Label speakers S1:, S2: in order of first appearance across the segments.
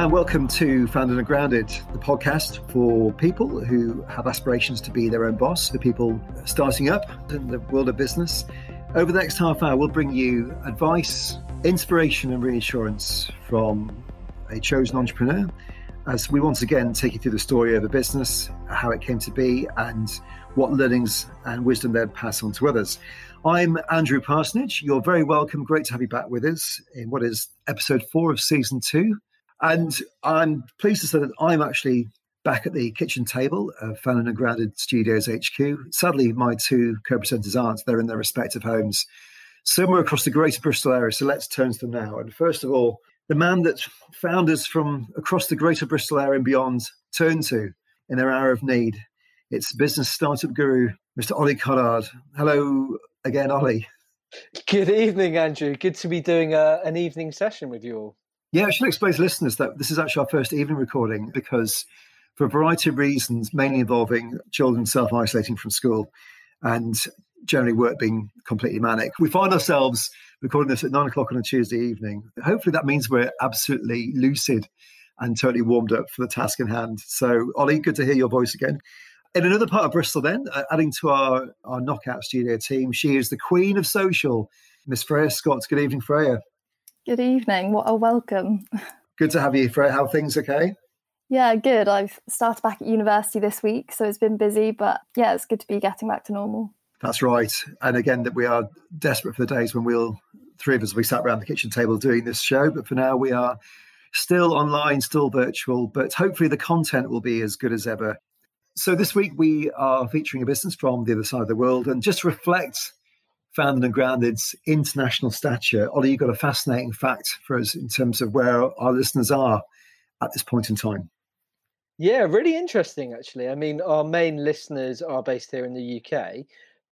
S1: And welcome to Founded and Grounded, the podcast for people who have aspirations to be their own boss, for people starting up in the world of business. Over the next half hour, we'll bring you advice, inspiration, and reassurance from a chosen entrepreneur as we once again take you through the story of a business, how it came to be, and what learnings and wisdom they'd pass on to others. I'm Andrew Parsonage. You're very welcome. Great to have you back with us in what is episode four of season two. And I'm pleased to say that I'm actually back at the kitchen table of Founded and Grounded Studios HQ. Sadly, my two co presenters aren't. They're in their respective homes somewhere across the greater Bristol area. So let's turn to them now. And first of all, the man that founders from across the greater Bristol area and beyond turn to in their hour of need. It's business startup guru, Mr. Ollie Collard. Hello again, Ollie.
S2: Good evening, Andrew. Good to be doing a, uh, an evening session with you all.
S1: Yeah, I should explain to listeners that this is actually our first evening recording because, for a variety of reasons, mainly involving children self isolating from school and generally work being completely manic, we find ourselves recording this at nine o'clock on a Tuesday evening. Hopefully, that means we're absolutely lucid and totally warmed up for the task in hand. So, Ollie, good to hear your voice again. In another part of Bristol, then, uh, adding to our, our knockout studio team, she is the queen of social, Miss Freya Scott. Good evening, Freya.
S3: Good evening. What a welcome.
S1: Good to have you, Freya. How things okay?
S3: Yeah, good. I've started back at university this week, so it's been busy, but yeah, it's good to be getting back to normal.
S1: That's right. And again, that we are desperate for the days when we'll, three of us, we sat around the kitchen table doing this show. But for now, we are still online, still virtual, but hopefully the content will be as good as ever. So this week, we are featuring a business from the other side of the world. And just reflect founded and grounded's international stature. Ollie, you've got a fascinating fact for us in terms of where our listeners are at this point in time.
S2: Yeah, really interesting, actually. I mean, our main listeners are based here in the UK,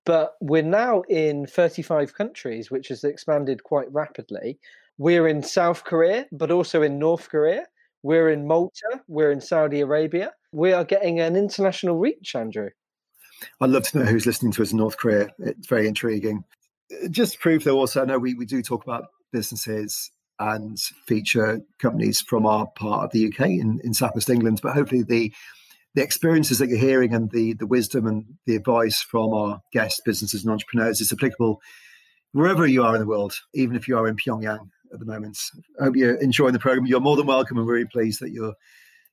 S2: but we're now in 35 countries, which has expanded quite rapidly. We're in South Korea, but also in North Korea. We're in Malta. We're in Saudi Arabia. We are getting an international reach, Andrew.
S1: I'd love to know who's listening to us in North Korea. It's very intriguing. Just to prove, though, also, I know we, we do talk about businesses and feature companies from our part of the UK in, in Southwest England, but hopefully the the experiences that you're hearing and the the wisdom and the advice from our guest businesses and entrepreneurs is applicable wherever you are in the world, even if you are in Pyongyang at the moment. I hope you're enjoying the program. You're more than welcome and we're really pleased that you're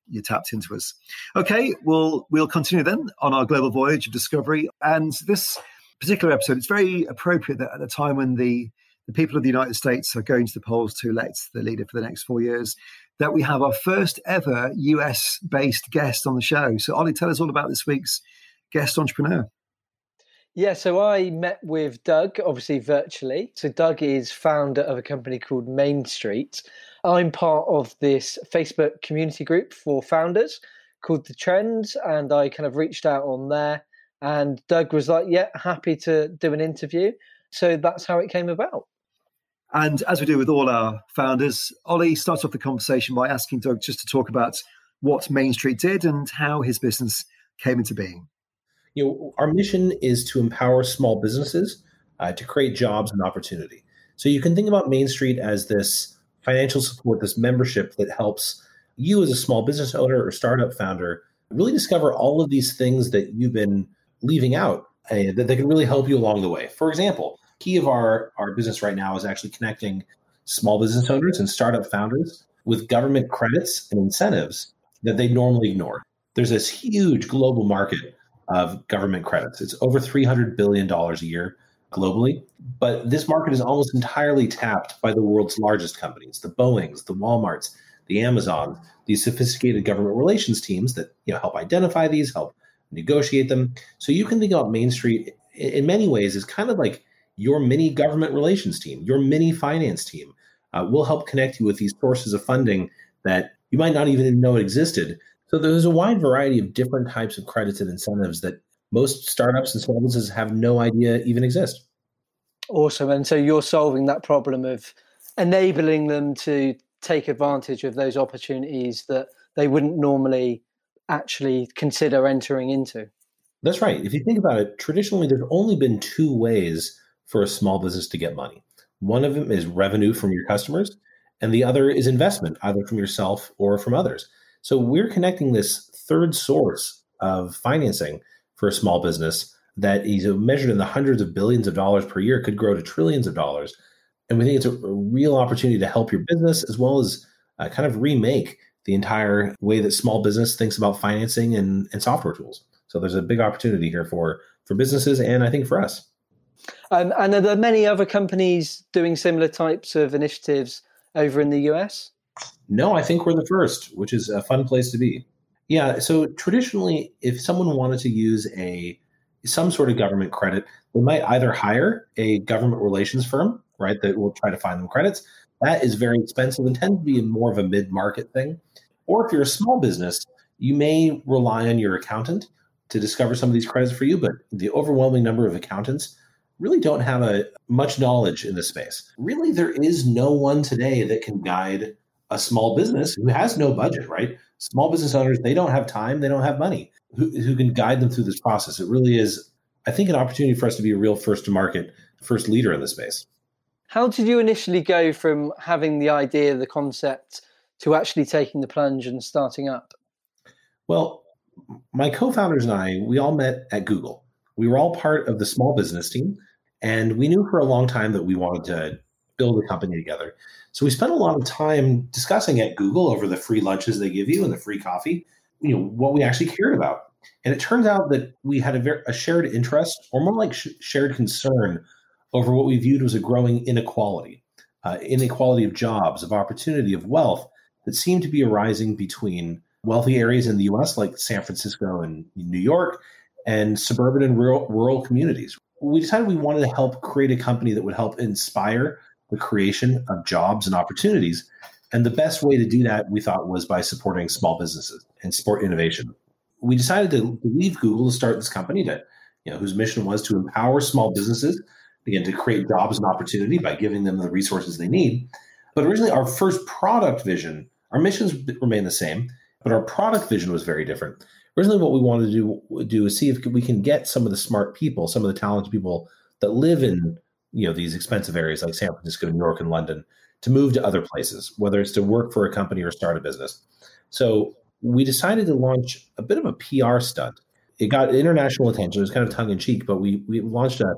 S1: you tapped into us. Okay, we'll we'll continue then on our global voyage of discovery. And this particular episode, it's very appropriate that at the time when the the people of the United States are going to the polls to elect the leader for the next four years, that we have our first ever US based guest on the show. So, Ollie, tell us all about this week's guest entrepreneur.
S2: Yeah, so I met with Doug, obviously virtually. So, Doug is founder of a company called Main Street. I'm part of this Facebook community group for founders called The Trends, and I kind of reached out on there. And Doug was like, Yeah, happy to do an interview. So that's how it came about.
S1: And as we do with all our founders, Ollie starts off the conversation by asking Doug just to talk about what Main Street did and how his business came into being.
S4: You know, our mission is to empower small businesses uh, to create jobs and opportunity. So you can think about Main Street as this financial support, this membership that helps you as a small business owner or startup founder really discover all of these things that you've been leaving out uh, that they can really help you along the way. For example, key of our, our business right now is actually connecting small business owners and startup founders with government credits and incentives that they normally ignore. There's this huge global market of government credits. It's over $300 billion a year globally. But this market is almost entirely tapped by the world's largest companies, the Boeings, the Walmarts, the Amazon, these sophisticated government relations teams that you know help identify these, help negotiate them. So you can think about Main Street in many ways as kind of like your mini government relations team, your mini finance team. Uh, will help connect you with these sources of funding that you might not even know existed. So there's a wide variety of different types of credits and incentives that most startups and small businesses have no idea even exist.
S2: Awesome. And so you're solving that problem of enabling them to take advantage of those opportunities that they wouldn't normally actually consider entering into.
S4: That's right. If you think about it, traditionally there's only been two ways for a small business to get money. One of them is revenue from your customers, and the other is investment, either from yourself or from others. So we're connecting this third source of financing for a small business that is measured in the hundreds of billions of dollars per year, could grow to trillions of dollars. And we think it's a, real opportunity to help your business as well as uh, kind of remake the entire way that small business thinks about financing and, and software tools. So there's a big opportunity here for for businesses and I think for us.
S2: Um, and are there many other companies doing similar types of initiatives over in the US?
S4: No, I think we're the first, which is a fun place to be. Yeah, so traditionally, if someone wanted to use a some sort of government credit, they might either hire a government relations firm, right, that will try to find them credits. That is very expensive and tends to be more of a mid market thing. Or if you're a small business, you may rely on your accountant to discover some of these credits for you, but the overwhelming number of accountants really don't have a much knowledge in this space. Really, there is no one today that can guide a small business who has no budget, right? Small business owners, they don't have time, they don't have money, who, who can guide them through this process. It really is, I think, an opportunity for us to be a real first to market, first leader in the space.
S2: How did you initially go from having the idea, the concept, to actually taking the plunge and starting up?
S4: Well, my co-founders and I, we all met at Google. We were all part of the small business team, and we knew for a long time that we wanted to build a company together. So we spent a lot of time discussing at Google over the free lunches they give you and the free coffee, you know, what we actually cared about. And it turns out that we had a, a shared interest, or more like sh- shared concern, over what we viewed as a growing inequality, uh, inequality of jobs, of opportunity, of wealth that seemed to be arising between wealthy areas in the US, like San Francisco and New York, and suburban and rural, rural communities. We decided we wanted to help create a company that would help inspire the creation of jobs and opportunities. And the best way to do that, we thought, was by supporting small businesses and support innovation. We decided to leave Google to start this company that, you know, whose mission was to empower small businesses, again, to create jobs and opportunity by giving them the resources they need. But originally, our first product vision, our missions remain the same, but our product vision was very different. Originally, what we wanted to do, do is see if we can get some of the smart people, some of the talented people that live in you know these expensive areas like San Francisco, New York, and London to move to other places, whether it's to work for a company or start a business. So we decided to launch a bit of a PR stunt. It got international attention. It was kind of tongue in cheek, but we we launched a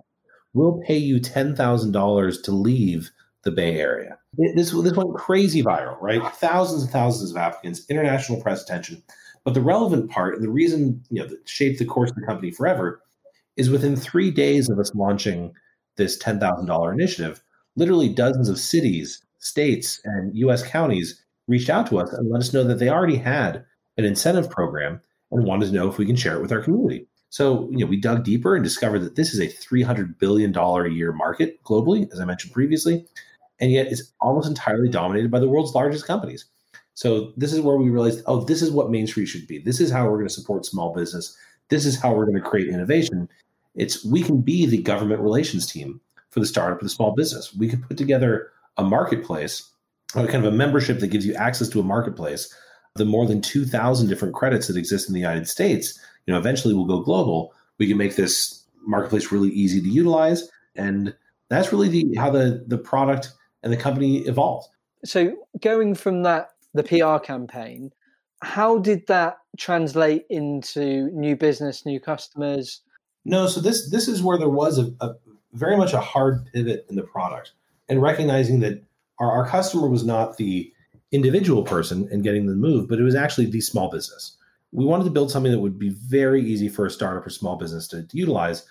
S4: "We'll pay you ten thousand dollars to leave the Bay Area." This this went crazy viral, right? Thousands and thousands of applicants, international press attention. But the relevant part, and the reason you know that shaped the course of the company forever, is within three days of us launching this $10,000 initiative, literally dozens of cities, states, and US counties reached out to us and let us know that they already had an incentive program and wanted to know if we can share it with our community. So, you know, we dug deeper and discovered that this is a $300 billion a year market globally, as I mentioned previously, and yet it's almost entirely dominated by the world's largest companies. So, this is where we realized, oh, this is what Main Street should be. This is how we're going to support small business. This is how we're going to create innovation. It's we can be the government relations team for the startup or the small business. We could put together a marketplace, or kind of a membership that gives you access to a marketplace. The more than 2,000 different credits that exist in the United States, you know, eventually we'll go global. We can make this marketplace really easy to utilize, and that's really the, how the the product and the company evolved.
S2: So going from that the PR campaign, how did that translate into new business, new customers?
S4: No, so this this is where there was a, a very much a hard pivot in the product and recognizing that our, our customer was not the individual person and getting the move, but it was actually the small business. We wanted to build something that would be very easy for a startup or small business to, to utilize.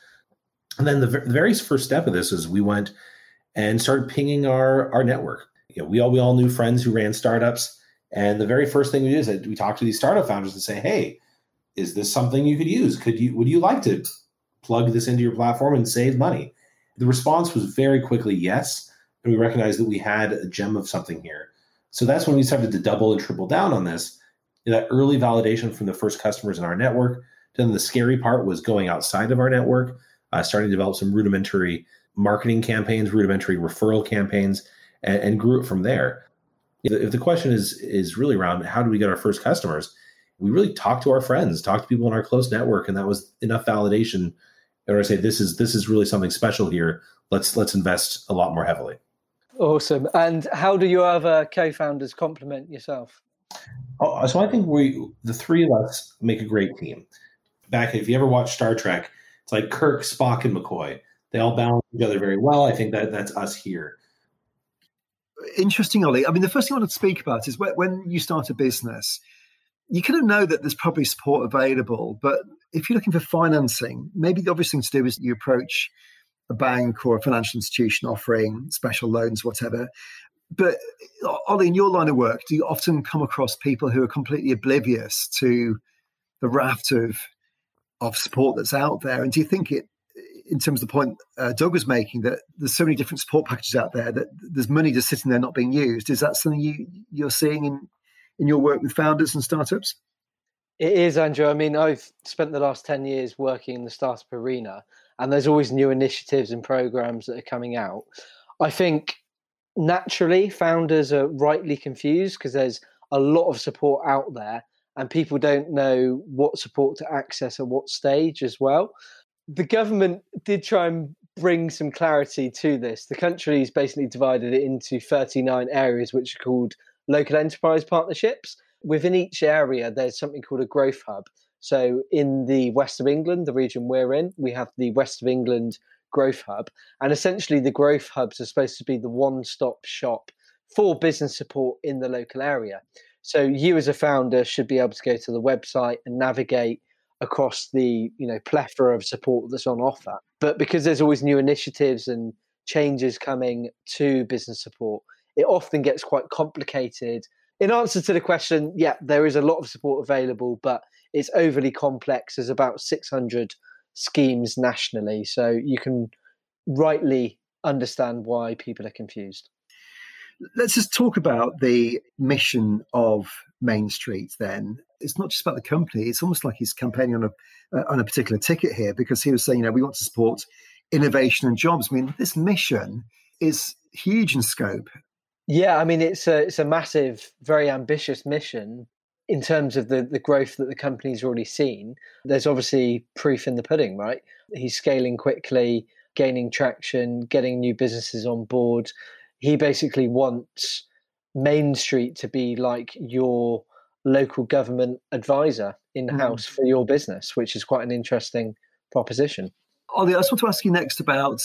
S4: And then the, the very first step of this is we went and started pinging our our network. You know, we all we all knew friends who ran startups, and the very first thing we did is that we talked to these startup founders and say, "Hey, is this something you could use? Could you would you like to plug this into your platform and save money? The response was very quickly yes. And we recognized that we had a gem of something here. So that's when we started to double and triple down on this. That early validation from the first customers in our network. Then the scary part was going outside of our network, uh, starting to develop some rudimentary marketing campaigns, rudimentary referral campaigns, and, and grew it from there. If the question is is really around how do we get our first customers, we really talked to our friends, talked to people in our close network, and that was enough validation or say this is this is really something special here let's let's invest a lot more heavily
S2: Awesome. And how do your other co-founders complement yourself?
S4: Oh, so I think we, the three of us, make a great team. Back, if you ever watch Star Trek, it's like Kirk, Spock, and McCoy. They all balance each other very well. I think that that's us here.
S1: Interesting, Ollie. I mean, the first thing I want to speak about is when you start a business, you kind of know that there's probably support available, but if you're looking for financing, maybe the obvious thing to do is you approach a bank or a financial institution offering special loans, whatever. But Ollie, in your line of work, do you often come across people who are completely oblivious to the raft of of support that's out there? And do you think it, in terms of the point uh, Doug was making, that there's so many different support packages out there that there's money just sitting there not being used? Is that something you you're seeing in in your work with founders and startups?
S2: It is, Andrew. I mean, I've spent the last 10 years working in the startup arena, and there's always new initiatives and programs that are coming out. I think naturally founders are rightly confused because there's a lot of support out there and people don't know what support to access at what stage as well. The government did try and bring some clarity to this. The country's basically divided it into 39 areas which are called local enterprise partnerships. Within each area, there's something called a growth hub. So, in the west of England, the region we're in, we have the West of England Growth Hub. And essentially, the Growth Hubs are supposed to be the one stop shop for business support in the local area. So, you as a founder should be able to go to the website and navigate across the you know plethora of support that's on offer. But because there's always new initiatives and changes coming to business support, it often gets quite complicated. In answer to the question, yeah, there is a lot of support available, but it's overly complex. There's about 600 schemes nationally, so you can rightly understand why people are confused.
S1: Let's just talk about the mission of Main Street then. It's not just about the company, it's almost like he's campaigning on a uh, on a particular ticket here because he was saying, you know, we want to support innovation and jobs. I mean, this mission is huge in scope.
S2: Yeah, I mean it's a it's a massive, very ambitious mission in terms of the the growth that the company's already seen. There's obviously proof in the pudding, right? He's scaling quickly, gaining traction, getting new businesses on board. He basically wants Main Street to be like your local government advisor in house mm. for your business, which is quite an interesting proposition.
S1: Ollie, I just want to ask you next about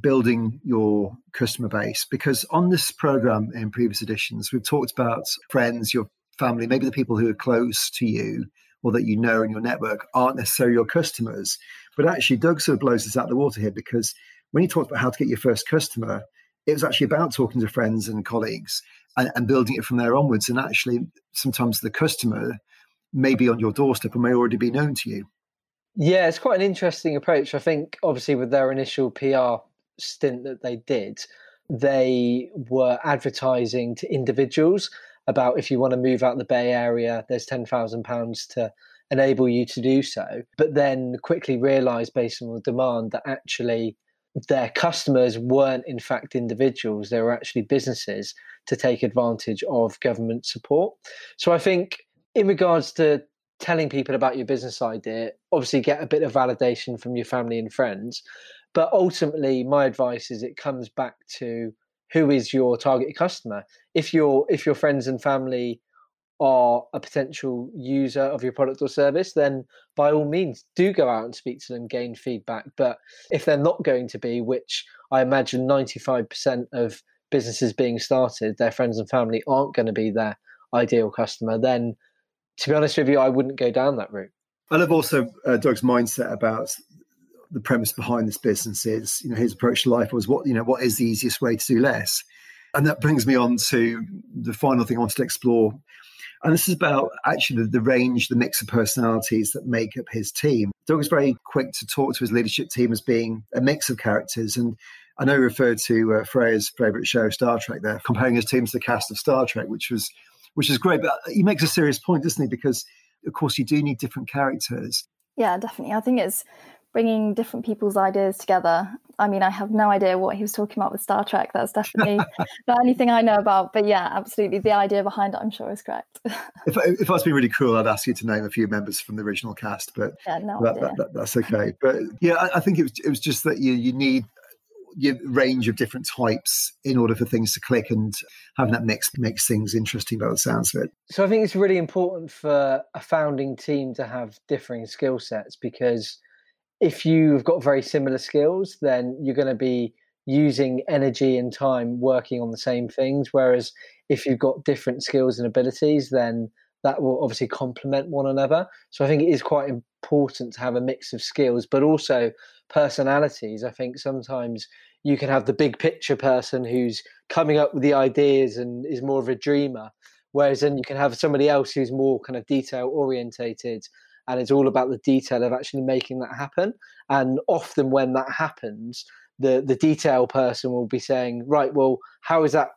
S1: building your customer base? Because on this program in previous editions we've talked about friends your family maybe the people who are close to you or that you know in your network aren't necessarily your customers. But actually doug sort of blows this out of the water here because when he talked about how to get your first customer it was actually about talking to friends and colleagues and, and building it from there onwards. And actually sometimes the customer may be on your doorstep and may already be known to you.
S2: Yeah, it's quite an interesting approach. I think, obviously, with their initial PR stint that they did, they were advertising to individuals about if you want to move out the Bay Area, there's ten thousand pounds to enable you to do so. But then quickly realised, based on the demand, that actually their customers weren't in fact individuals; they were actually businesses to take advantage of government support. So I think, in regards to telling people about your business idea, obviously get a bit of validation from your family and friends, but ultimately, my advice is it comes back to who is your target customer. If your if your friends and family are a potential user of your product or service, then by all means do go out and speak to them, gain feedback. But if they're not going to be, which I imagine 95% of businesses being started, their friends and family aren't going to be their ideal customer, then to be honest with you, I wouldn't go down that route.
S1: I love also uh, Doug's mindset about the premise behind this business is, you know, his approach to life was what, you know, what is the easiest way to do less? And that brings me on to the final thing I wanted to explore. And this is about actually the, the range, the mix of personalities that make up his team. Doug was very quick to talk to his leadership team as being a mix of characters. And I know he referred to uh, Freya's favourite show, Star Trek, there, comparing his team to the cast of Star Trek, which was which is great. But he makes a serious point, doesn't he? Because of course you do need different characters.
S3: Yeah, definitely. I think it's bringing different people's ideas together. I mean, I have no idea what he was talking about with Star Trek. That's definitely not anything I know about. But yeah, absolutely. The idea behind it, I'm sure, is correct.
S1: if, if I was being really cruel, I'd ask you to name a few members from the original cast, but
S3: yeah, no
S1: that, that, that, that's okay. But yeah, I, I, think it was, it was just that you, you need your range of different types in order for things to click and having that mix makes things interesting by the sounds of it.
S2: So I think it's really important for a founding team to have differing skill sets because if you've got very similar skills, then you're going to be using energy and time working on the same things. Whereas if you've got different skills and abilities, then that will obviously complement one another. So I think it is quite important to have a mix of skills, but also personalities. I think sometimes you can have the big picture person who's coming up with the ideas and is more of a dreamer, whereas then you can have somebody else who's more kind of detail orientated and it's all about the detail of actually making that happen. And often when that happens, the the detail person will be saying, right, well, how is that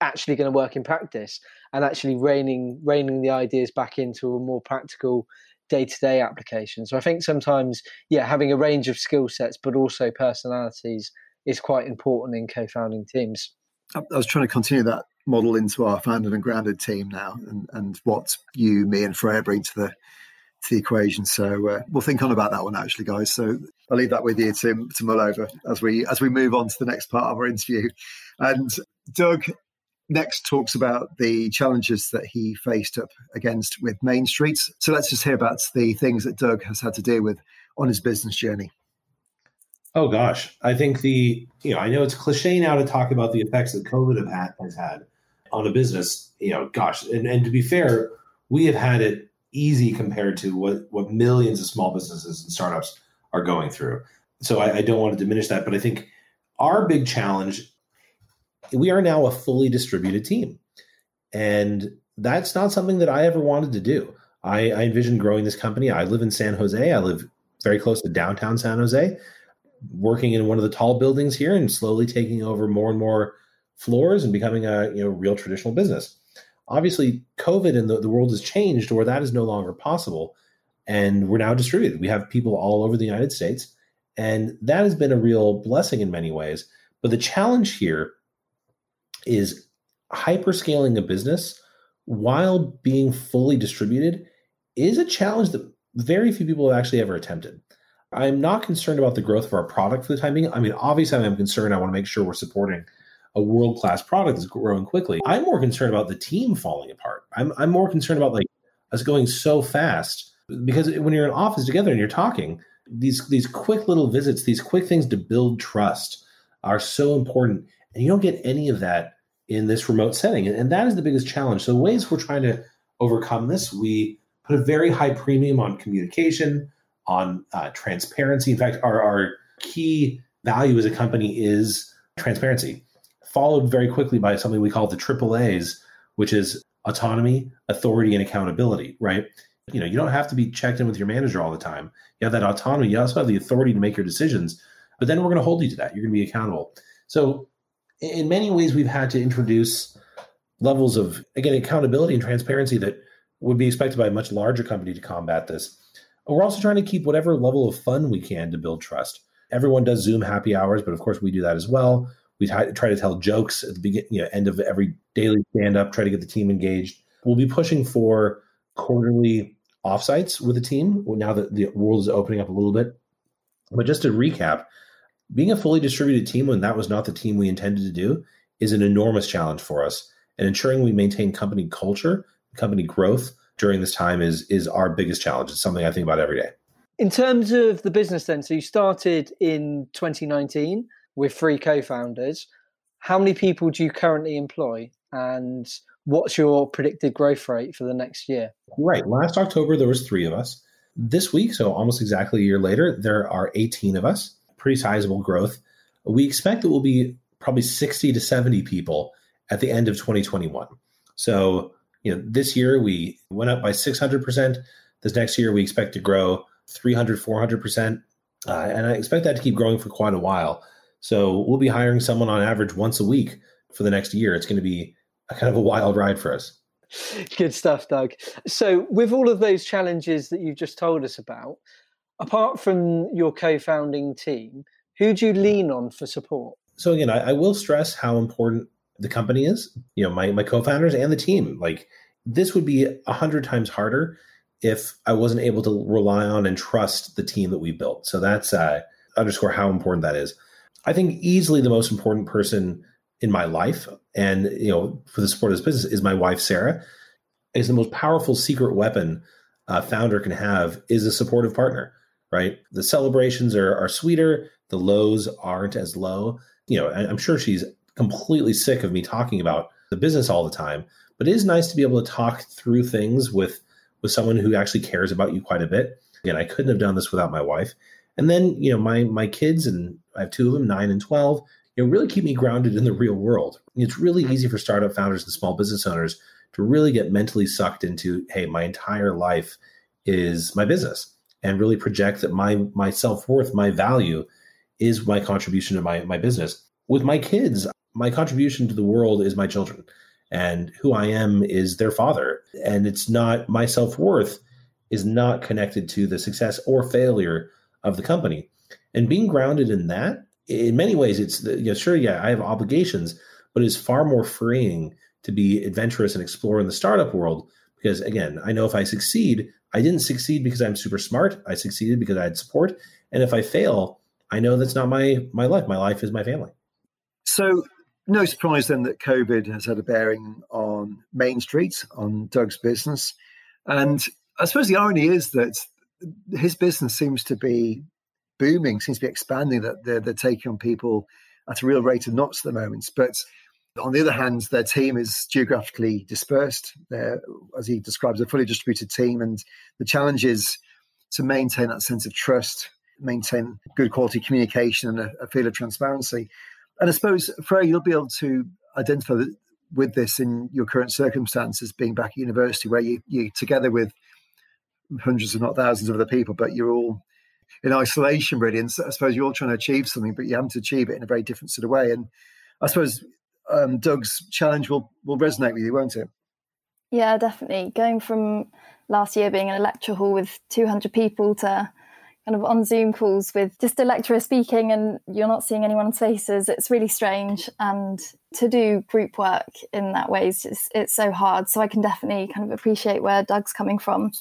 S2: actually going to work in practice? And actually reining reining the ideas back into a more practical day to day application. So I think sometimes, yeah, having a range of skill sets, but also personalities is quite important in co founding teams.
S1: I was trying to continue that model into our founded and grounded team now and, and what you, me, and Freya bring to the to the equation. So uh, we'll think on about that one actually, guys. So I'll leave that with you to, to mull over as we as we move on to the next part of our interview. And Doug, next talks about the challenges that he faced up against with Main Street. So let's just hear about the things that Doug has had to deal with on his business journey.
S4: Oh gosh, I think the you know I know it's cliche now to talk about the effects that COVID have had, has had on a business. You know, gosh, and, and to be fair, we have had it easy compared to what what millions of small businesses and startups are going through. So I, I don't want to diminish that, but I think our big challenge we are now a fully distributed team. And that's not something that I ever wanted to do. I, I envisioned growing this company. I live in San Jose. I live very close to downtown San Jose, working in one of the tall buildings here and slowly taking over more and more floors and becoming a you know real traditional business. Obviously, COVID and the, the world has changed where that is no longer possible. And we're now distributed. We have people all over the United States. And that has been a real blessing in many ways. But the challenge here is hyperscaling a business while being fully distributed is a challenge that very few people have actually ever attempted. I'm not concerned about the growth of our product for the time being. I mean, obviously, I'm concerned. I want to make sure we're supporting a world class product that's growing quickly. I'm more concerned about the team falling apart. I'm, I'm more concerned about like us going so fast because when you're in office together and you're talking, these these quick little visits, these quick things to build trust are so important, and you don't get any of that in this remote setting. And that is the biggest challenge. So, ways we're trying to overcome this, we put a very high premium on communication, on uh, transparency. In fact, our, our key value as a company is transparency, followed very quickly by something we call the triple A's, which is autonomy, authority, and accountability, right? You know, you don't have to be checked in with your manager all the time. You have that autonomy. You also have the authority to make your decisions, but then we're going to hold you to that. You're going to be accountable. So in many ways, we've had to introduce levels of, again, accountability and transparency that would be expected by a much larger company to combat this. But We're also trying to keep whatever level of fun we can to build trust. Everyone does Zoom happy hours, but of course we do that as well. We try, to tell jokes at the beginning, you know, end of every daily stand up, try to get the team engaged. We'll be pushing for quarterly offsites with the team now that the world is opening up a little bit. But just to recap, being a fully distributed team when that was not the team we intended to do is an enormous challenge for us. And ensuring we maintain company culture, company growth during this time is is our biggest challenge. It's something I think about every day.
S2: In terms of the business then, so you started in 2019 with three co-founders. How many people do you currently employ and what's your predicted growth rate for the next year?
S4: Right. Last October there was 3 of us. This week, so almost exactly a year later, there are 18 of us pretty sizable growth. We expect it will be probably 60 to 70 people at the end of 2021. So, you know, this year we went up by 600%. This next year we expect to grow 300, 400%. Uh, and I expect that to keep growing for quite a while. So we'll be hiring someone on average once a week for the next year. It's going to be a kind of a wild ride for us.
S2: Good stuff, Doug. So, with all of those challenges that you've just told us about, apart from your co-founding team, who do you lean on for support?
S4: So again, I, I will stress how important the company is. You know, my my co-founders and the team. Like this would be a hundred times harder if I wasn't able to rely on and trust the team that we built. So that's uh, underscore how important that is. I think easily the most important person in my life and you know for the support of this business is my wife Sarah. Is the most powerful secret weapon a founder can have is a supportive partner, right? The celebrations are, are sweeter, the lows aren't as low. You know, I'm sure she's completely sick of me talking about the business all the time, but it is nice to be able to talk through things with with someone who actually cares about you quite a bit. Again, I couldn't have done this without my wife. And then, you know, my my kids and I have two of them, nine and twelve, you know, really keep me grounded in the real world. It's really mm-hmm. easy for startup founders and small business owners to really get mentally sucked into, hey, my entire life is my business and really project that my my self-worth, my value is my contribution to my my business. With my kids, my contribution to the world is my children and who I am is their father. And it's not my self-worth is not connected to the success or failure of the company. And being grounded in that, in many ways, it's the, sure, yeah, I have obligations, but it's far more freeing to be adventurous and explore in the startup world. Because again, I know if I succeed, I didn't succeed because I'm super smart. I succeeded because I had support. And if I fail, I know that's not my my life. My life is my family.
S1: So no surprise then that COVID has had a bearing on Main Street, on Doug's business. And I suppose the irony is that his business seems to be booming, seems to be expanding, that they're, they're taking on people at a real rate of knots at the moment. But on the other hand, their team is geographically dispersed. They're, as he describes, a fully distributed team. And the challenge is to maintain that sense of trust, maintain good quality communication and a, a feel of transparency. And I suppose, Freya, you'll be able to identify with this in your current circumstances, being back at university, where you, you're together with hundreds, if not thousands, of other people, but you're all in isolation, really. And so I suppose you're all trying to achieve something, but you have to achieve it in a very different sort of way. And I suppose um, Doug's challenge will, will resonate with you, won't it?
S3: Yeah, definitely. Going from last year being in a lecture hall with 200 people to kind of on Zoom calls with just a lecturer speaking and you're not seeing anyone's faces. It's really strange. And to do group work in that way is just, it's so hard. So I can definitely kind of appreciate where Doug's coming from.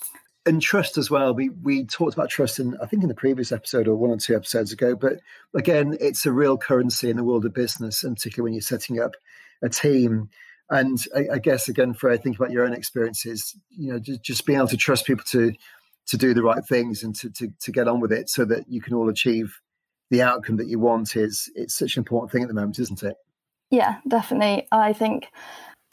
S1: And trust as well. We we talked about trust in I think in the previous episode or one or two episodes ago. But again, it's a real currency in the world of business, and particularly when you're setting up a team. And I, I guess again, I think about your own experiences, you know, just, just being able to trust people to to do the right things and to, to, to get on with it so that you can all achieve the outcome that you want is it's such an important thing at the moment, isn't it?
S3: Yeah, definitely. I think,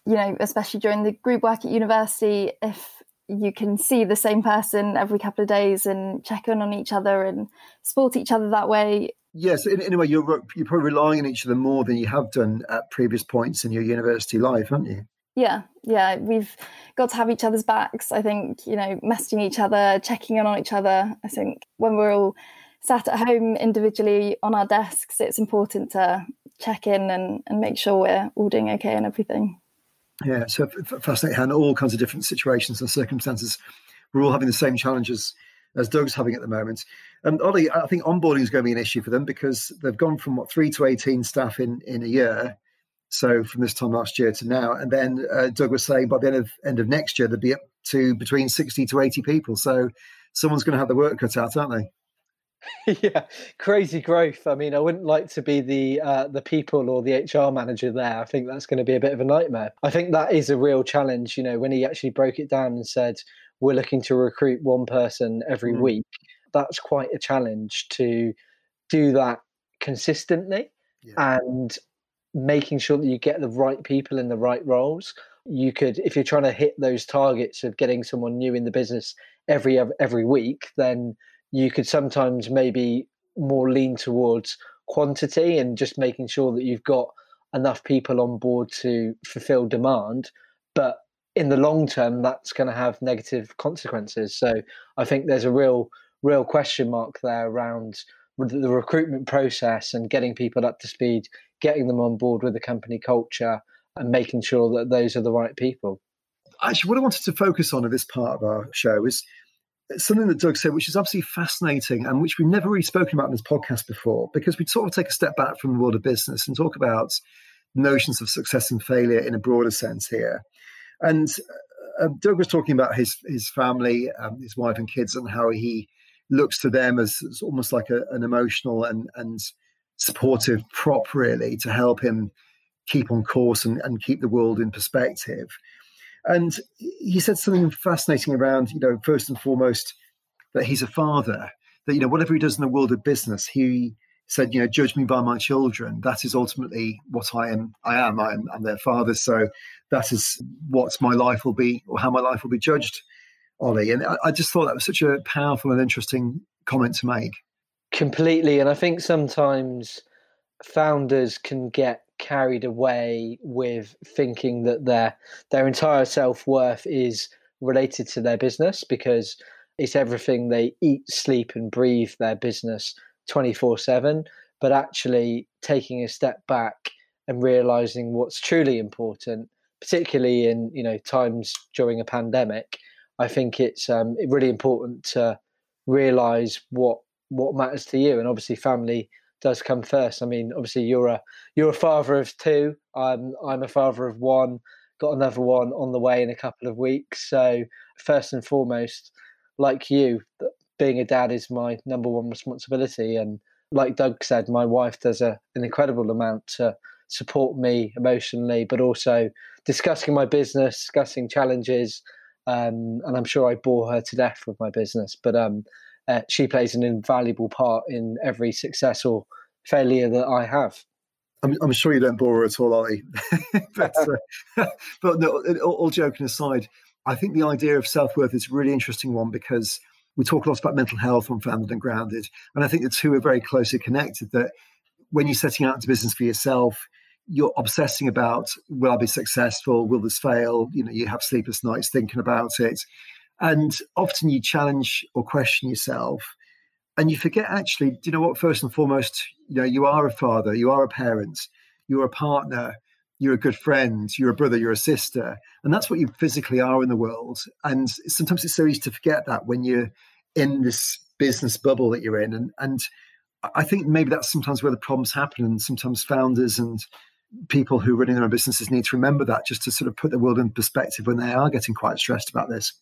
S3: you know, especially during the group work at university, if you can see the same person every couple of days and check in on each other and support each other that way.
S1: Yes, in, in a way, you're you're probably relying on each other more than you have done at previous points in your university life, haven't you?
S3: Yeah, yeah, we've got to have each other's backs. I think, you know, messaging each other, checking in on each other. I think when we're all sat at home individually on our desks, it's important to check in and, and make sure we're all doing okay and everything.
S1: Yeah, so fascinating. And all kinds of different situations and circumstances. We're all having the same challenges as Doug's having at the moment. And Ollie, I think onboarding is going to be an issue for them because they've gone from what three to eighteen staff in in a year so from this time last year to now, and then uh, Doug was saying by the end of end of next year they'd be up to between sixty to eighty people. So someone's going to have the work cut out, aren't
S2: they? yeah, crazy growth. I mean, I wouldn't like to be the uh, the people or the HR manager there. I think that's going to be a bit of a nightmare. I think that is a real challenge. You know, when he actually broke it down and said we're looking to recruit one person every mm. week, that's quite a challenge to do that consistently. Yeah. And making sure that you get the right people in the right roles. You could, if you're trying to hit those targets of getting someone new in the business every every week, then you could sometimes maybe more lean towards quantity and just making sure that you've got enough people on board to fulfill demand. But in the long term, that's going to have negative consequences. So I think there's a real, real question mark there around the recruitment process and getting people up to speed getting them on board with the company culture and making sure that those are the right people.
S1: Actually, what I wanted to focus on in this part of our show is something that Doug said, which is absolutely fascinating and which we've never really spoken about in this podcast before, because we sort of take a step back from the world of business and talk about notions of success and failure in a broader sense here. And uh, Doug was talking about his his family, um, his wife and kids, and how he looks to them as, as almost like a, an emotional and and supportive prop, really, to help him keep on course and, and keep the world in perspective. And he said something fascinating around, you know, first and foremost, that he's a father, that, you know, whatever he does in the world of business, he said, you know, judge me by my children. That is ultimately what I am. I am. I am I'm their father. So that is what my life will be, or how my life will be judged, Ollie. And I, I just thought that was such a powerful and interesting comment to make.
S2: Completely. And I think sometimes founders can get carried away with thinking that their their entire self-worth is related to their business because it's everything they eat, sleep and breathe their business 24 7, but actually taking a step back and realizing what's truly important, particularly in you know times during a pandemic. I think it's um, really important to realize what what matters to you, and obviously family does come first. I mean, obviously you're a you're a father of two. I'm I'm a father of one. Got another one on the way in a couple of weeks. So first and foremost, like you, being a dad is my number one responsibility. And like Doug said, my wife does a, an incredible amount to support me emotionally, but also discussing my business, discussing challenges. Um, and I'm sure I bore her to death with my business, but um, uh, she plays an invaluable part in every success or failure that I have.
S1: I'm, I'm sure you don't bore her at all, Ollie. but, uh, but no, all, all joking aside, I think the idea of self worth is a really interesting one because we talk a lot about mental health on Founded and Grounded. And I think the two are very closely connected that when you're setting out into business for yourself, you're obsessing about will I be successful? Will this fail? You know, you have sleepless nights thinking about it. And often you challenge or question yourself and you forget actually, do you know what? First and foremost, you know, you are a father, you are a parent, you're a partner, you're a good friend, you're a brother, you're a sister. And that's what you physically are in the world. And sometimes it's so easy to forget that when you're in this business bubble that you're in. And, and I think maybe that's sometimes where the problems happen. And sometimes founders and people who are running their own businesses need to remember that just to sort of put the world in perspective when they are getting quite stressed about this.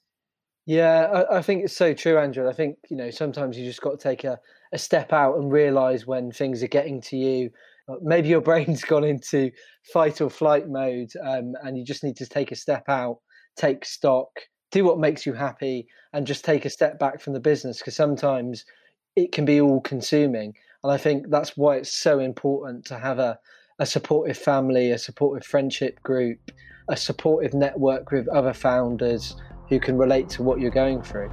S2: Yeah, I, I think it's so true, Andrew. I think, you know, sometimes you just got to take a, a step out and realize when things are getting to you uh, maybe your brain's gone into fight or flight mode um, and you just need to take a step out take stock do what makes you happy and just take a step back from the business because sometimes it can be all consuming and i think that's why it's so important to have a, a supportive family a supportive friendship group a supportive network with other founders who can relate to what you're going through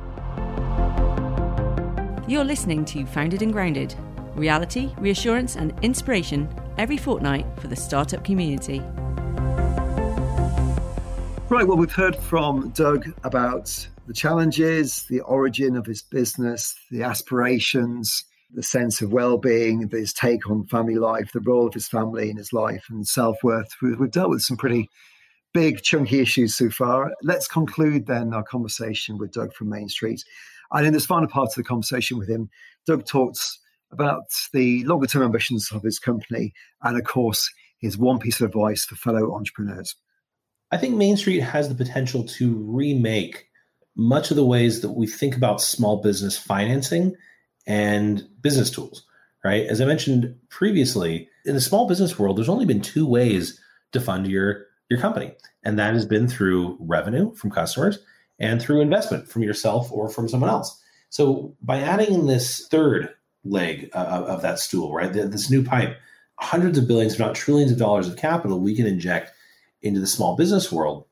S5: you're listening to founded and grounded reality, reassurance, and inspiration every fortnight for the startup community.
S1: Right, well, we've heard from Doug about the challenges, the origin of his business, the aspirations, the sense of well being, his take on family life, the role of his family in his life, and self worth. We've dealt with some pretty big, chunky issues so far. Let's conclude then our conversation with Doug from Main Street. And in this final part of the conversation with him, Doug talks about the longer term ambitions of his company and, of course, his one piece of advice for fellow entrepreneurs.
S4: I think Main Street has the potential to remake much of the ways that we think about small business financing and business tools, right? As I mentioned previously, in the small business world, there's only been two ways to fund your, your company, and that has been through revenue from customers and through investment from yourself or from someone else. So by adding in this third leg uh, of that stool, right? This new pipe, hundreds of billions, if not trillions of dollars of capital we can inject into the small business world.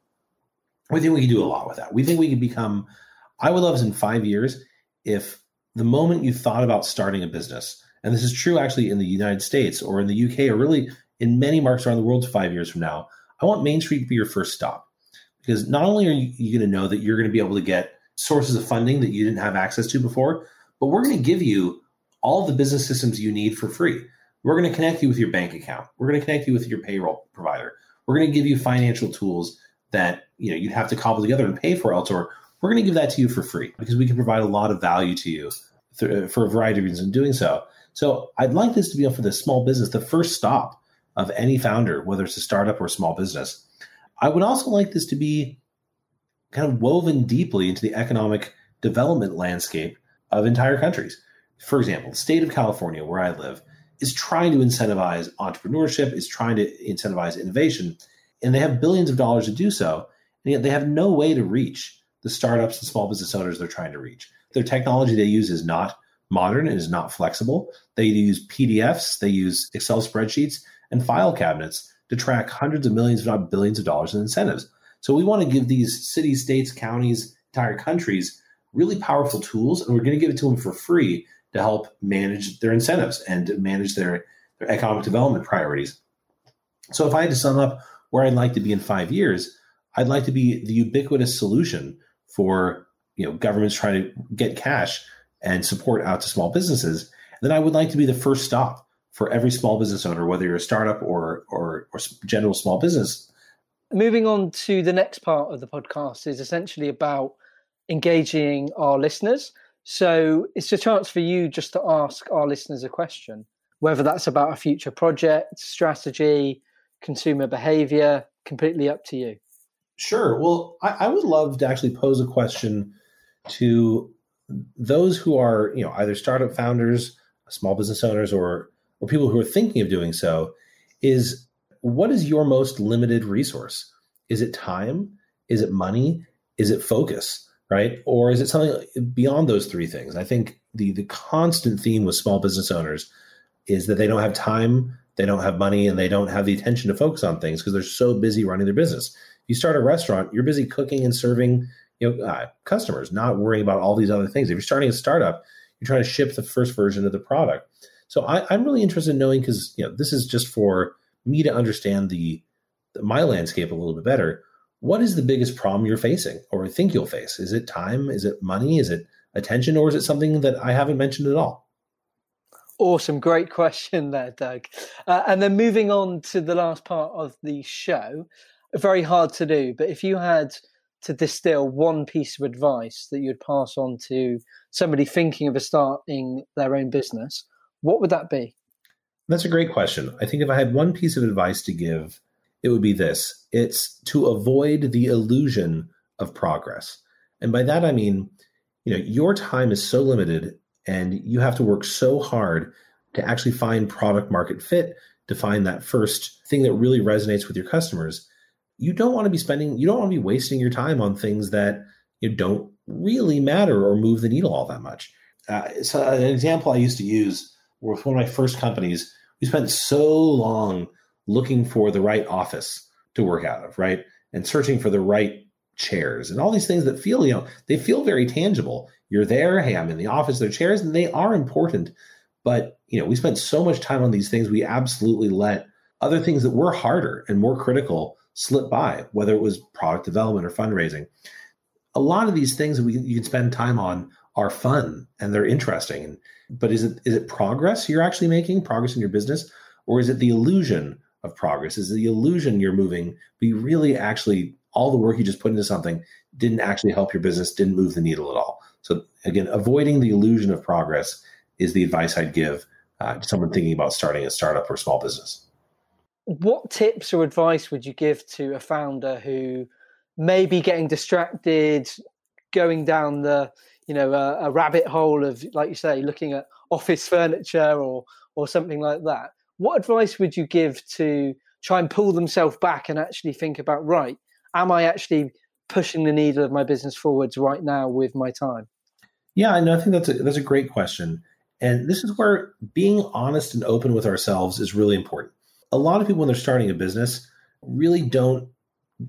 S4: We think we can do a lot with that. We think we can become, I would love us in five years if the moment you thought about starting a business, and this is true actually in the United States or in the UK or really in many markets around the world five years from now, I want Main Street to be your first stop. Because not only are you, you going to know that you're going to be able to get sources of funding that you didn't have access to before, but we're going to give you all the business systems you need for free. We're going to connect you with your bank account. We're going to connect you with your payroll provider. We're going to give you financial tools that you know you'd have to cobble together and pay for elsewhere. We're going to give that to you for free because we can provide a lot of value to you th- for a variety of reasons in doing so. So I'd like this to be for the small business, the first stop of any founder, whether it's a startup or a small business. I would also like this to be kind of woven deeply into the economic development landscape of entire countries. For example, the state of California, where I live, is trying to incentivize entrepreneurship, is trying to incentivize innovation, and they have billions of dollars to do so, and yet they have no way to reach the startups and small business owners they're trying to reach. Their technology they use is not modern and is not flexible. They use PDFs, they use Excel spreadsheets and file cabinets to track hundreds of millions, if not billions of dollars in incentives. So we want to give these cities, states, counties, entire countries really powerful tools, and we're going to give it to them for free to help manage their incentives and manage their, their economic development priorities. So if I had to sum up where I'd like to be in five years, I'd like to be the ubiquitous solution for you know governments trying to get cash and support out to small businesses. Then I would like to be the first stop for every small business owner, whether you're a startup or or, or general small business.
S2: Moving on to the next part of the podcast is essentially about engaging our listeners. So it's a chance for you just to ask our listeners a question, whether that's about a future project, strategy, consumer behavior, completely up to you.
S4: Sure. Well, I, I would love to actually pose a question to those who are, you know, either startup founders, small business owners, or or people who are thinking of doing so. Is what is your most limited resource? Is it time? Is it money? Is it focus? Right? Or is it something beyond those three things? I think the the constant theme with small business owners is that they don't have time, they don't have money, and they don't have the attention to focus on things because they're so busy running their business If you start a restaurant, you're busy cooking and serving you know uh, customers, not worrying about all these other things. If you're starting a startup, you're trying to ship the first version of the product. So I, am really interested in knowing because you know this is just for me to understand the, the my landscape a little bit better. What is the biggest problem you're facing or think you'll face? Is it time? Is it money? Is it attention? Or is it something that I haven't mentioned at all?
S2: Awesome, great question there, Doug. Uh, and then moving on to the last part of the show, very hard to do. But if you had to distill one piece of advice that you'd pass on to somebody thinking of starting their own business, what would that be?
S4: That's a great question. I think if I had one piece of advice to give, it would be this it's to avoid the illusion of progress. And by that, I mean, you know, your time is so limited and you have to work so hard to actually find product market fit, to find that first thing that really resonates with your customers you don't want to be spending, you don't want to be wasting your time on things that you know, don't really matter or move the needle all that much. Uh, so an example I used to use with one of my first companies, we spent so long looking for the right office to work out of, right? And searching for the right chairs and all these things that feel, you know, they feel very tangible. You're there, hey, I'm in the office, there are chairs, and they are important. But, you know, we spent so much time on these things, we absolutely let other things that were harder and more critical slip by, whether it was product development or fundraising. A lot of these things that we you can spend time on are fun and they're interesting. But is it is it progress you're actually making, progress in your business, or is it the illusion of progress? Is the illusion you're moving, but you really actually all the work you just put into something didn't actually help your business, didn't move the needle at all. So again, avoiding the illusion of progress is the advice I'd give uh, to someone thinking about starting a startup or small business
S2: what tips or advice would you give to a founder who may be getting distracted, going down the you know a, a rabbit hole of like you say, looking at office furniture or or something like that? What advice would you give to try and pull themselves back and actually think about right? Am I actually pushing the needle of my business forwards right now with my time?
S4: Yeah, I I think that's a that's a great question. And this is where being honest and open with ourselves is really important a lot of people when they're starting a business really don't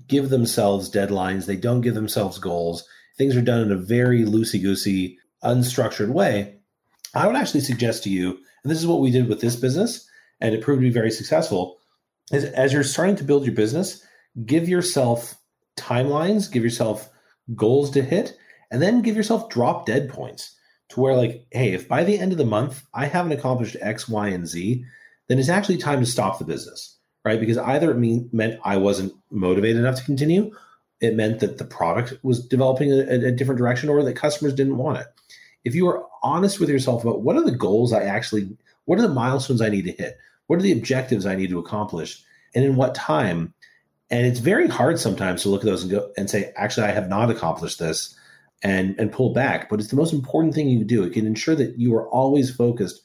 S4: give themselves deadlines. They don't give themselves goals. Things are done in a very loosey goosey unstructured way. I would actually suggest to you and this is what we did with this business and it proved to be very successful is as you're starting to build your business give yourself timelines give yourself goals to hit and then give yourself drop dead points to where like hey if by the end of the month i haven't accomplished x y and z then it's actually time to stop the business, right? Because either it mean, meant I wasn't motivated enough to continue, it meant that the product was developing a, a different direction, or that customers didn't want it. If you are honest with yourself about what are the goals I actually, what are the milestones I need to hit, what are the objectives I need to accomplish, and in what time, and it's very hard sometimes to look at those and go and say, actually, I have not accomplished this, and and pull back. But it's the most important thing you can do. It can ensure that you are always focused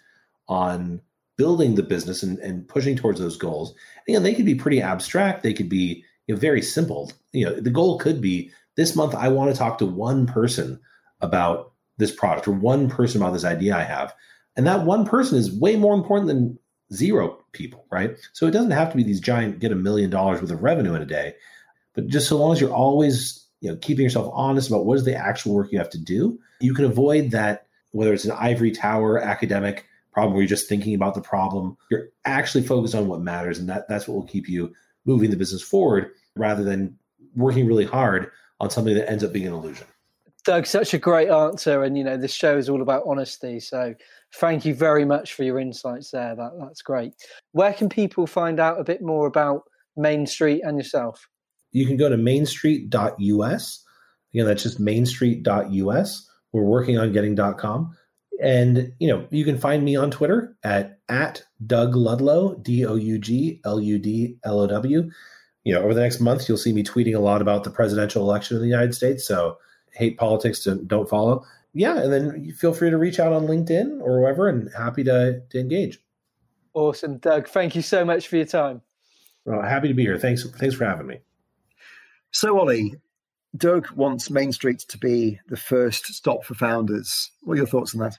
S4: on building the business and, and pushing towards those goals. Again, they could be pretty abstract. They could be you know, very simple. You know, the goal could be this month I want to talk to one person about this product or one person about this idea I have. And that one person is way more important than zero people, right? So it doesn't have to be these giant get a million dollars worth of revenue in a day, but just so long as you're always you know keeping yourself honest about what is the actual work you have to do, you can avoid that whether it's an ivory tower academic problem where you're just thinking about the problem, you're actually focused on what matters, and that that's what will keep you moving the business forward rather than working really hard on something that ends up being an illusion.
S2: Doug, such a great answer, and you know this show is all about honesty. So, thank you very much for your insights there. That that's great. Where can people find out a bit more about MainStreet and yourself?
S4: You can go to mainstreet.us. Again, that's just mainstreet.us. We're working on getting .com, and you know you can find me on Twitter at at Doug Ludlow, D O U G L U D L O W. You know, over the next month, you'll see me tweeting a lot about the presidential election in the United States. So hate politics to don't follow. Yeah, and then feel free to reach out on LinkedIn or wherever, and happy to, to engage.
S2: Awesome, Doug. Thank you so much for your time.
S4: Well, happy to be here. Thanks, thanks for having me.
S1: So, Ollie, Doug wants MainStreet to be the first stop for founders. What are your thoughts on that?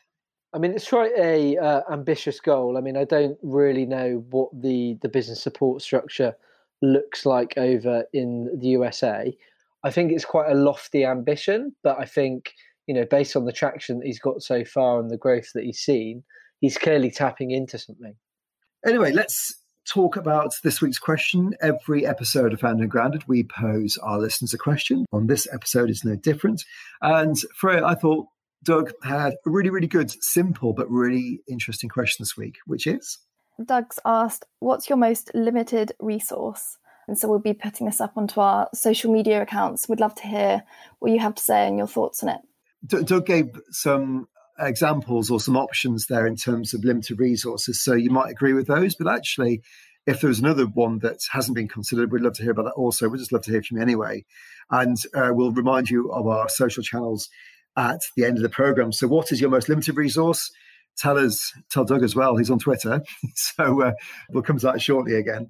S2: I mean, it's quite a uh, ambitious goal. I mean, I don't really know what the the business support structure looks like over in the USA. I think it's quite a lofty ambition, but I think you know, based on the traction that he's got so far and the growth that he's seen, he's clearly tapping into something.
S1: Anyway, let's talk about this week's question. Every episode of Founded and Grounded, we pose our listeners a question. On this episode, is no different. And Freya, I thought Doug had a really, really good, simple, but really interesting question this week, which is
S3: Doug's asked, What's your most limited resource? And so we'll be putting this up onto our social media accounts. We'd love to hear what you have to say and your thoughts on it.
S1: D- Doug gave some examples or some options there in terms of limited resources. So you might agree with those, but actually, if there's another one that hasn't been considered, we'd love to hear about that also. We'd just love to hear from you anyway. And uh, we'll remind you of our social channels at the end of the program. So, what is your most limited resource? Tell us, tell Doug as well. He's on Twitter. so, uh, we'll come to that shortly again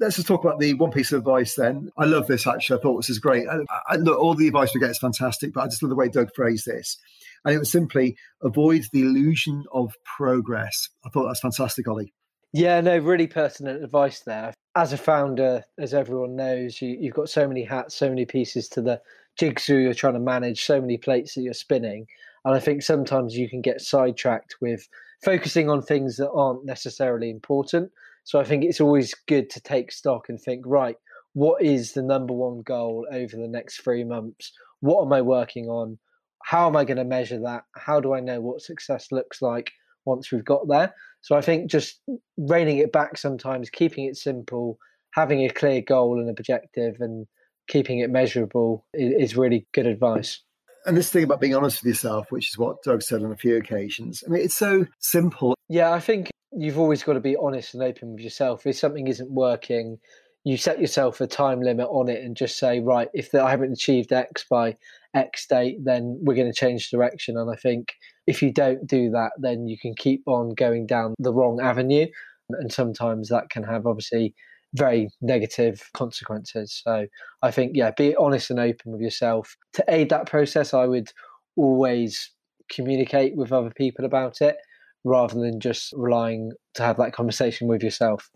S1: let's just talk about the one piece of advice then. I love this actually. I thought this is great. I, I, look, all the advice we get is fantastic, but I just love the way Doug phrased this. And it was simply avoid the illusion of progress. I thought that's fantastic, Ollie.
S2: Yeah, no, really pertinent advice there. As a founder, as everyone knows, you, you've got so many hats, so many pieces to the jigsaw you're trying to manage, so many plates that you're spinning. And I think sometimes you can get sidetracked with focusing on things that aren't necessarily important so I think it's always good to take stock and think, right, what is the number one goal over the next three months? What am I working on? How am I going to measure that? How do I know what success looks like once we've got there? So I think just reining it back sometimes, keeping it simple, having a clear goal and objective, and keeping it measurable is, really good advice
S1: and this thing about being honest with yourself, which is what Doug said on a few occasions. I mean, it's so simple.
S2: Yeah, I think you've always got to be honest and open with yourself. If something isn't working, you set yourself a time limit on it and just say, right, if I haven't achieved X by X date, then we're going to change direction. And I think if you don't do that, then you can keep on going down the wrong avenue. And sometimes that can have obviously very negative consequences. So I think, yeah, be honest and open with yourself. To aid that process, I would always communicate with other people about it rather than just relying to have that conversation with yourself.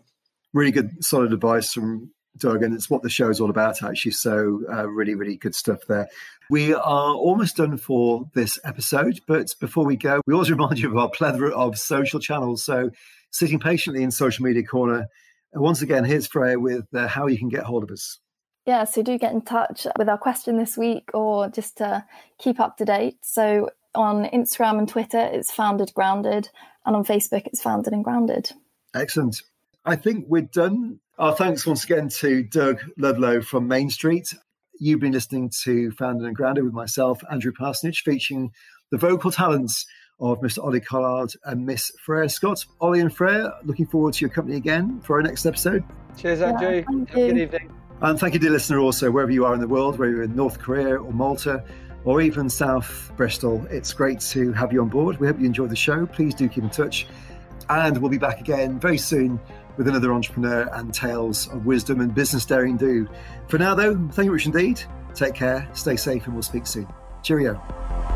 S1: Really good, solid advice from Doug, and it's what the show is all about, actually. So, uh, really, really good stuff there. We are almost done for this episode, but before we go, we always remind you of our plethora of social channels. So, sitting patiently in Social Media Corner, once again, here's Freya with uh, how you can get hold of us.
S3: Yeah, so do get in touch with our question this week or just to keep up to date. So on Instagram and Twitter, it's Founded Grounded, and on Facebook, it's Founded and Grounded.
S1: Excellent. I think we're done. Our thanks once again to Doug Ludlow from MainStreet. You've been listening to Founded and Grounded with myself, Andrew Parsonage, featuring the vocal talents of Mr. Ollie Collard and Miss Freya Scott. Ollie and Freya, looking forward to your company again for our next episode.
S2: Cheers, Andrew. Yeah, good evening.
S1: And thank you, dear listener, also, wherever you are in the world, whether you're in North Korea or Malta or even South Bristol. It's great to have you on board. We hope you enjoyed the show. Please do keep in touch. And we'll be back again very soon with another entrepreneur and tales of wisdom and business daring do. For now, though, thank you much indeed. Take care, stay safe, and we'll speak soon. Cheerio.